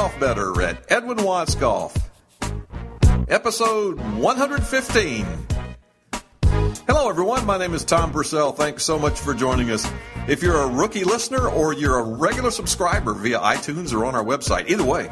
golf better at Edwin Watts Golf. Episode 115. Hello, everyone. My name is Tom Purcell. Thanks so much for joining us. If you're a rookie listener or you're a regular subscriber via iTunes or on our website, either way,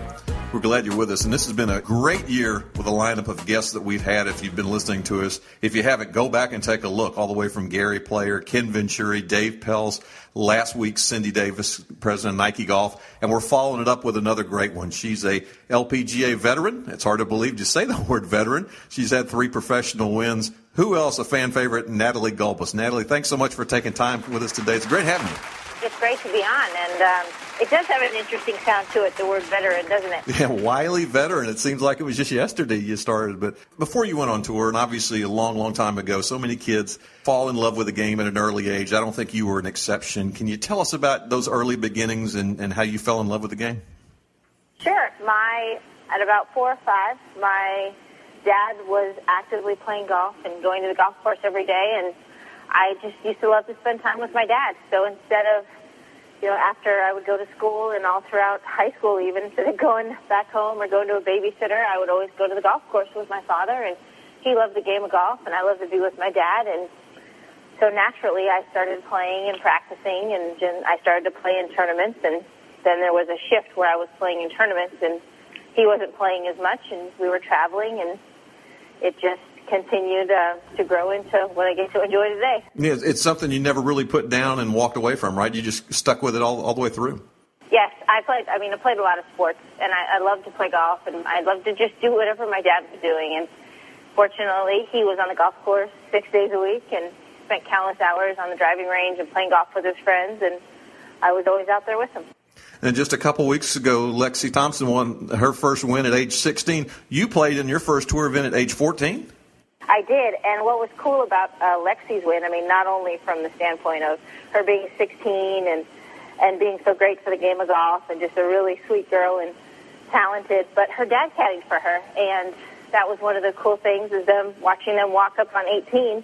we're glad you're with us. And this has been a great year with a lineup of guests that we've had. If you've been listening to us, if you haven't, go back and take a look all the way from Gary Player, Ken Venturi, Dave Pelz, last week Cindy Davis, president of Nike Golf, and we're following it up with another great one. She's a LPGA veteran. It's hard to believe to say the word veteran. She's had three professional wins. Who else? A fan favorite, Natalie Gulbis. Natalie, thanks so much for taking time with us today. It's great having you. It's great to be on, and um, it does have an interesting sound to it, the word veteran, doesn't it? Yeah, wily veteran. It seems like it was just yesterday you started. But before you went on tour, and obviously a long, long time ago, so many kids fall in love with the game at an early age. I don't think you were an exception. Can you tell us about those early beginnings and, and how you fell in love with the game? Sure. My at about four or five, my dad was actively playing golf and going to the golf course every day, and I just used to love to spend time with my dad. So instead of you know, after I would go to school and all throughout high school, even instead of going back home or going to a babysitter, I would always go to the golf course with my father. And he loved the game of golf, and I loved to be with my dad. And so naturally, I started playing and practicing, and I started to play in tournaments. And then there was a shift where I was playing in tournaments, and he wasn't playing as much, and we were traveling, and it just continued uh, to grow into what I get to enjoy today. Yeah, it's something you never really put down and walked away from, right? You just stuck with it all, all the way through. Yes, I played. I mean, I played a lot of sports, and I, I love to play golf, and I love to just do whatever my dad was doing. And fortunately, he was on the golf course six days a week, and spent countless hours on the driving range and playing golf with his friends, and I was always out there with him. And just a couple weeks ago, Lexi Thompson won her first win at age 16. You played in your first tour event at age 14. I did, and what was cool about uh, Lexi's win, I mean, not only from the standpoint of her being 16 and and being so great for the game of golf, and just a really sweet girl and talented, but her dad caddied for her, and that was one of the cool things is them watching them walk up on 18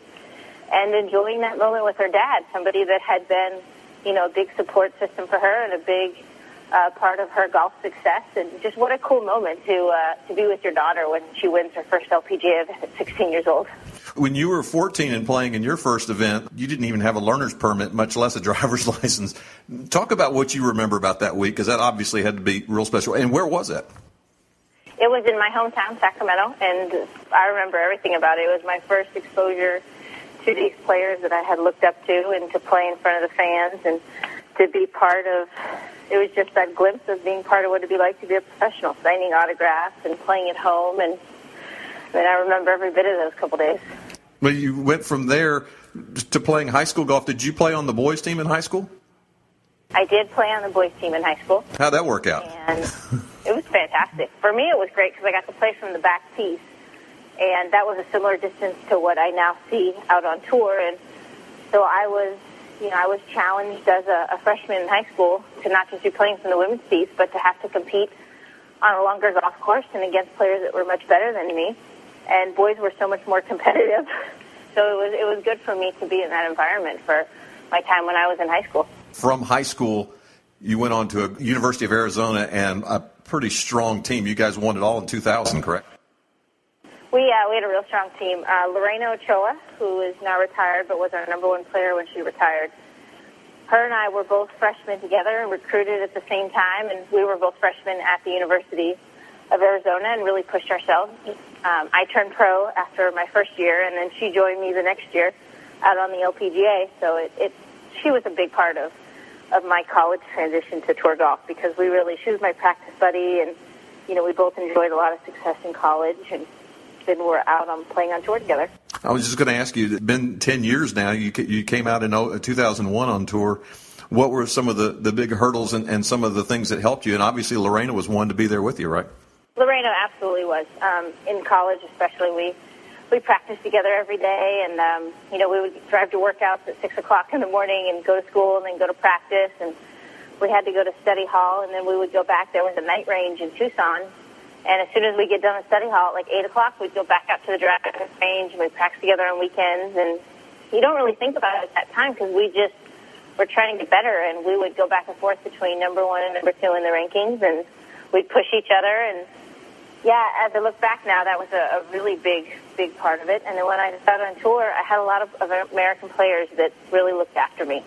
and enjoying that moment with her dad, somebody that had been, you know, a big support system for her and a big uh, part of her golf success, and just what a cool moment to uh, to be with your daughter when she wins her first LPGA at 16 years old. When you were 14 and playing in your first event, you didn't even have a learner's permit, much less a driver's license. Talk about what you remember about that week, because that obviously had to be real special. And where was it? It was in my hometown, Sacramento, and I remember everything about it. It was my first exposure to these players that I had looked up to, and to play in front of the fans, and to be part of it was just that glimpse of being part of what it'd be like to be a professional, signing autographs and playing at home. And I mean, I remember every bit of those couple days. Well, you went from there to playing high school golf. Did you play on the boys' team in high school? I did play on the boys' team in high school. How'd that work out? And it was fantastic. For me, it was great because I got to play from the back tees. And that was a similar distance to what I now see out on tour. And so I was you know, I was challenged as a, a freshman in high school to not just be playing from the women's tees, but to have to compete on a longer golf course and against players that were much better than me. And boys were so much more competitive. So it was it was good for me to be in that environment for my time when I was in high school. From high school, you went on to a University of Arizona and a pretty strong team. You guys won it all in 2000, correct? We uh, we had a real strong team. Uh, Lorena Ochoa, who is now retired, but was our number one player when she retired. Her and I were both freshmen together and recruited at the same time, and we were both freshmen at the University of Arizona and really pushed ourselves. Um, I turned pro after my first year, and then she joined me the next year out on the LPGA. So it, it she was a big part of of my college transition to tour golf because we really she was my practice buddy, and you know we both enjoyed a lot of success in college and then we're out on playing on tour together. I was just going to ask you. It's been ten years now. You you came out in 2001 on tour. What were some of the, the big hurdles and, and some of the things that helped you? And obviously, Lorena was one to be there with you, right? Lorena absolutely was. Um, in college, especially, we we practiced together every day, and um, you know we would drive to workouts at six o'clock in the morning and go to school, and then go to practice, and we had to go to study hall, and then we would go back. There was a night range in Tucson, and as soon as we get done with study hall at like 8 o'clock, we'd go back out to the driving range and we'd practice together on weekends. And you don't really think about it at that time because we just were trying to get better. And we would go back and forth between number one and number two in the rankings. And we'd push each other. And yeah, as I look back now, that was a, a really big, big part of it. And then when I out on tour, I had a lot of, of American players that really looked after me.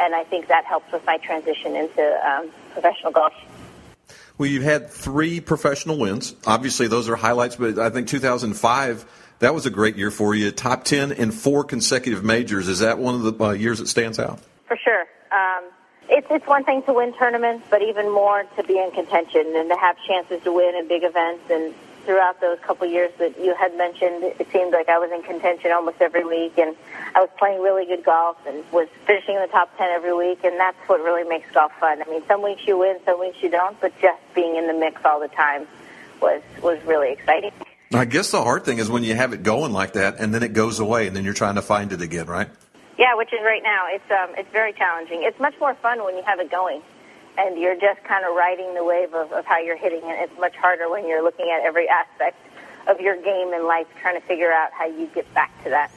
And I think that helped with my transition into um, professional golf. Well, you've had three professional wins. Obviously, those are highlights, but I think 2005, that was a great year for you. Top 10 in four consecutive majors. Is that one of the uh, years that stands out? For sure. Um, it's, it's one thing to win tournaments, but even more to be in contention and to have chances to win in big events. And throughout those couple years that you had mentioned, it seemed like I was in contention almost every week, and I was playing really good golf and was finishing in the top 10 every week, and that's what really makes golf fun. I mean, some weeks you win, some weeks you don't, but just being in the mix all the time was was really exciting. I guess the hard thing is when you have it going like that, and then it goes away, and then you're trying to find it again, right? Yeah, which is right now. It's um, it's very challenging. It's much more fun when you have it going and you're just kind of riding the wave of, of how you're hitting it. It's much harder when you're looking at every aspect of your game and life, trying to figure out how you get back to that.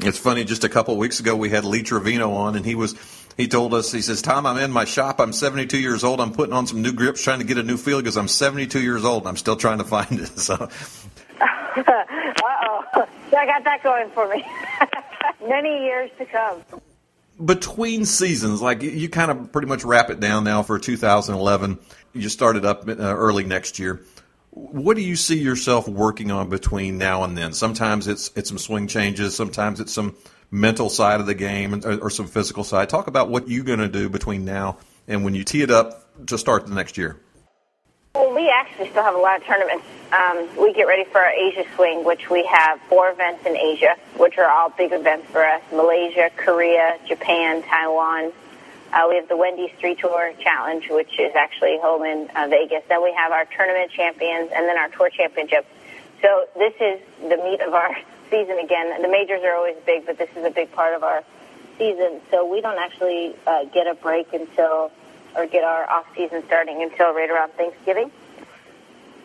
It's funny. Just a couple of weeks ago, we had Lee Trevino on, and he was he told us he says, "Tom, I'm in my shop. I'm 72 years old. I'm putting on some new grips, trying to get a new feel because I'm 72 years old. and I'm still trying to find it." So. uh oh, I got that going for me. Many years to come between seasons, like you kind of pretty much wrap it down now for 2011. You started up uh, early next year. What do you see yourself working on between now and then? Sometimes it's it's some swing changes. Sometimes it's some mental side of the game or, or some physical side. Talk about what you're going to do between now and when you tee it up to start the next year. Well, we actually still have a lot of tournaments. Um, we get ready for our Asia swing, which we have four events in Asia, which are all big events for us. Malaysia, Korea, Japan, Taiwan. Uh, we have the Wendy's Three Tour Challenge, which is actually home in uh, Vegas. Then we have our tournament champions and then our tour championship. So this is the meat of our season again. The majors are always big, but this is a big part of our season. So we don't actually uh, get a break until or get our off season starting until right around Thanksgiving.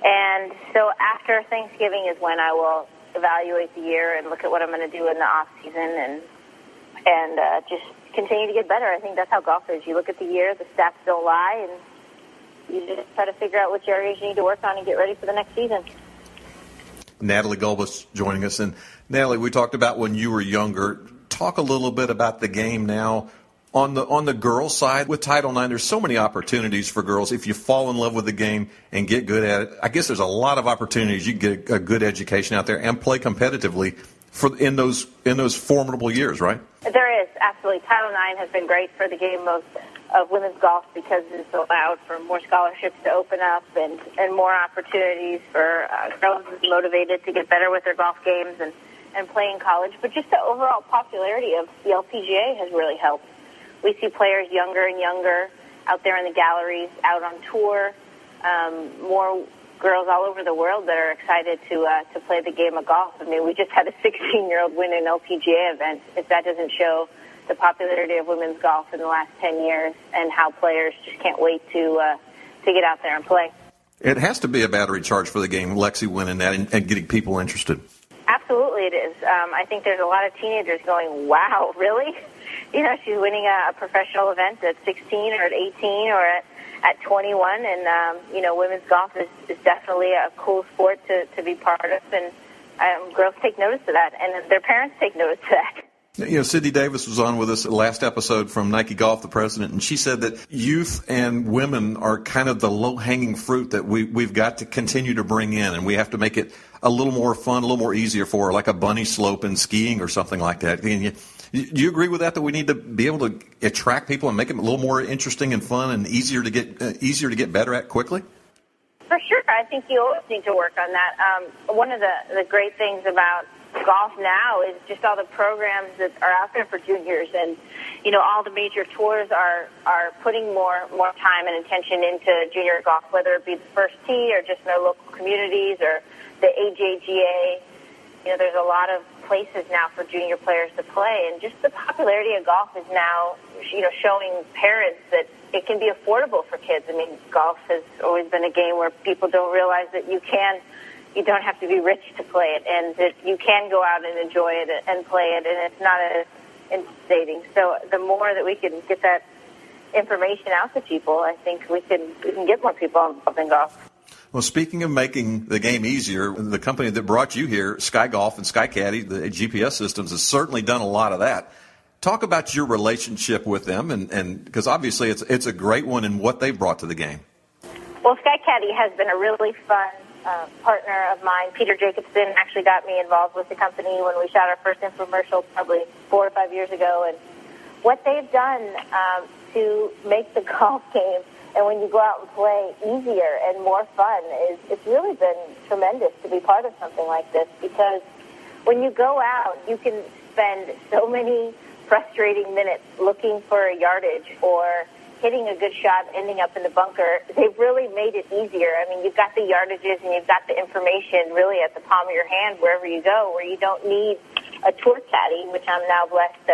And so after Thanksgiving is when I will evaluate the year and look at what I'm going to do in the off season and and uh, just continue to get better. I think that's how golf is. You look at the year, the stats don't lie, and you just try to figure out which areas you need to work on and get ready for the next season. Natalie Gulbis joining us, and Natalie, we talked about when you were younger. Talk a little bit about the game now on the on the girls side with Title IX, there's so many opportunities for girls if you fall in love with the game and get good at it. I guess there's a lot of opportunities. You get a, a good education out there and play competitively for in those in those formidable years, right? There is absolutely. Title IX has been great for the game of of women's golf because it's allowed for more scholarships to open up and and more opportunities for uh, girls motivated to get better with their golf games and and play in college. But just the overall popularity of the LPGA has really helped we see players younger and younger out there in the galleries, out on tour. Um, more girls all over the world that are excited to uh, to play the game of golf. I mean, we just had a 16-year-old win an LPGA event. If that doesn't show the popularity of women's golf in the last 10 years and how players just can't wait to uh, to get out there and play. It has to be a battery charge for the game, Lexi winning that and, and getting people interested. Absolutely, it is. Um, I think there's a lot of teenagers going, "Wow, really?" you know, she's winning a, a professional event at 16 or at 18 or at, at 21. And, um, you know, women's golf is, is definitely a cool sport to, to be part of. And um, girls take notice of that, and their parents take notice of that. You know, Cindy Davis was on with us last episode from Nike Golf, the president, and she said that youth and women are kind of the low hanging fruit that we, we've got to continue to bring in, and we have to make it a little more fun, a little more easier for her, like a bunny slope in skiing or something like that. You, do you agree with that? That we need to be able to attract people and make it a little more interesting and fun and easier to get uh, easier to get better at quickly. For sure, I think you always need to work on that. Um, one of the the great things about golf now is just all the programs that are out there for juniors and you know all the major tours are are putting more more time and attention into junior golf whether it be the first tee or just in their local communities or the AJGA you know there's a lot of places now for junior players to play, and just the popularity of golf is now, you know, showing parents that it can be affordable for kids. I mean, golf has always been a game where people don't realize that you can, you don't have to be rich to play it, and that you can go out and enjoy it and play it, and it's not as intimidating. So the more that we can get that information out to people, I think we can we can get more people involved in golf. Well, speaking of making the game easier, the company that brought you here, Sky Golf and Sky Caddy, the GPS systems, has certainly done a lot of that. Talk about your relationship with them, and because obviously it's it's a great one in what they've brought to the game. Well, Sky Caddy has been a really fun uh, partner of mine. Peter Jacobsen actually got me involved with the company when we shot our first infomercial probably four or five years ago, and what they've done um, to make the golf game and when you go out and play easier and more fun is it's really been tremendous to be part of something like this because when you go out you can spend so many frustrating minutes looking for a yardage or hitting a good shot ending up in the bunker. They've really made it easier. I mean you've got the yardages and you've got the information really at the palm of your hand wherever you go where you don't need a tour caddy which i'm now blessed to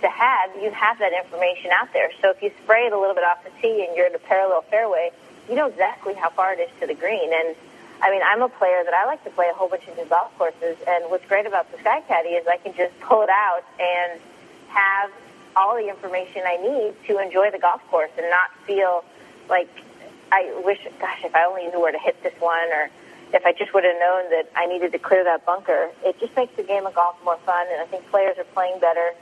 to have, you have that information out there. So if you spray it a little bit off the tee and you're in a parallel fairway, you know exactly how far it is to the green. And I mean, I'm a player that I like to play a whole bunch of new golf courses. And what's great about the Sky Caddy is I can just pull it out and have all the information I need to enjoy the golf course and not feel like I wish, gosh, if I only knew where to hit this one or if I just would have known that I needed to clear that bunker. It just makes the game of golf more fun, and I think players are playing better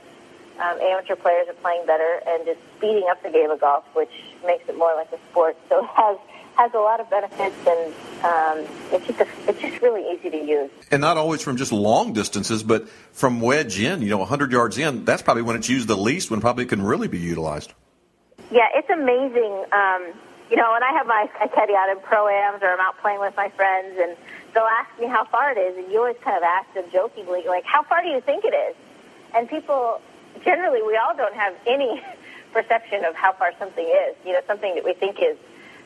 um, amateur players are playing better and just speeding up the game of golf, which makes it more like a sport. So it has has a lot of benefits, and um, it's just a, it's just really easy to use. And not always from just long distances, but from wedge in, you know, 100 yards in. That's probably when it's used the least, when probably can really be utilized. Yeah, it's amazing. Um, you know, when I have my I caddy out in pro ams or I'm out playing with my friends, and they'll ask me how far it is, and you always kind of ask them jokingly, like, "How far do you think it is?" And people generally we all don't have any perception of how far something is. You know, something that we think is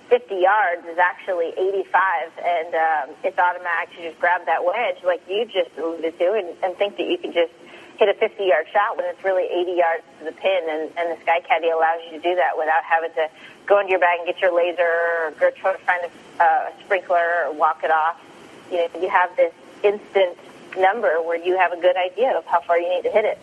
50 yards is actually 85, and um, it's automatic to just grab that wedge, like you just alluded to, and, and think that you can just hit a 50 yard shot when it's really 80 yards to the pin, and, and the Sky Caddy allows you to do that without having to go into your bag and get your laser or try to find a uh, sprinkler or walk it off. You know, you have this instant number where you have a good idea of how far you need to hit it.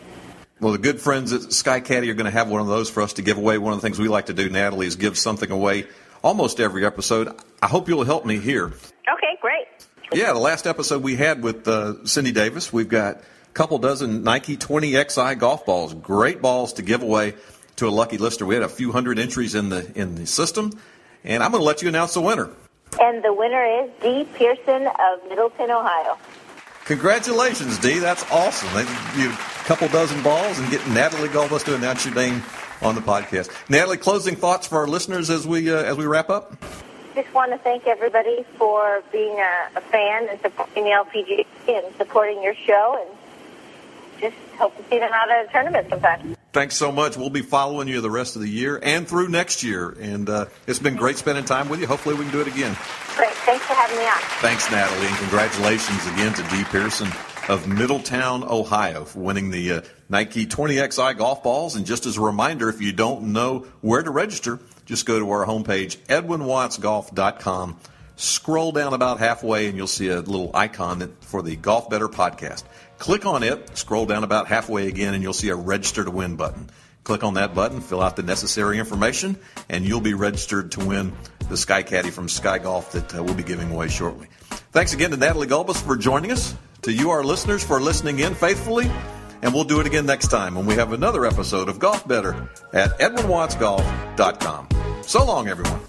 Well, the good friends at Sky Caddy are going to have one of those for us to give away. One of the things we like to do, Natalie, is give something away almost every episode. I hope you'll help me here. Okay, great. Yeah, the last episode we had with uh, Cindy Davis, we've got a couple dozen Nike 20XI golf balls. Great balls to give away to a lucky listener. We had a few hundred entries in the in the system, and I'm going to let you announce the winner. And the winner is Dee Pearson of Middletown, Ohio. Congratulations, Dee. That's awesome. You couple dozen balls and get Natalie Gulbis to announce your name on the podcast. Natalie, closing thoughts for our listeners as we uh, as we wrap up. Just want to thank everybody for being a, a fan and supporting the LPG and supporting your show, and just hope to see them out at a tournament sometime. Thanks so much. We'll be following you the rest of the year and through next year. And uh, it's been great spending time with you. Hopefully, we can do it again. Great. Thanks for having me on. Thanks, Natalie. And congratulations again to Dee Pearson of Middletown, Ohio, for winning the uh, Nike 20XI golf balls. And just as a reminder, if you don't know where to register, just go to our homepage, edwinwattsgolf.com. Scroll down about halfway, and you'll see a little icon that, for the Golf Better podcast. Click on it, scroll down about halfway again, and you'll see a register to win button. Click on that button, fill out the necessary information, and you'll be registered to win the Sky Caddy from Sky Golf that uh, we'll be giving away shortly. Thanks again to Natalie Gulbis for joining us, to you, our listeners, for listening in faithfully, and we'll do it again next time when we have another episode of Golf Better at EdwinWattsGolf.com. So long, everyone.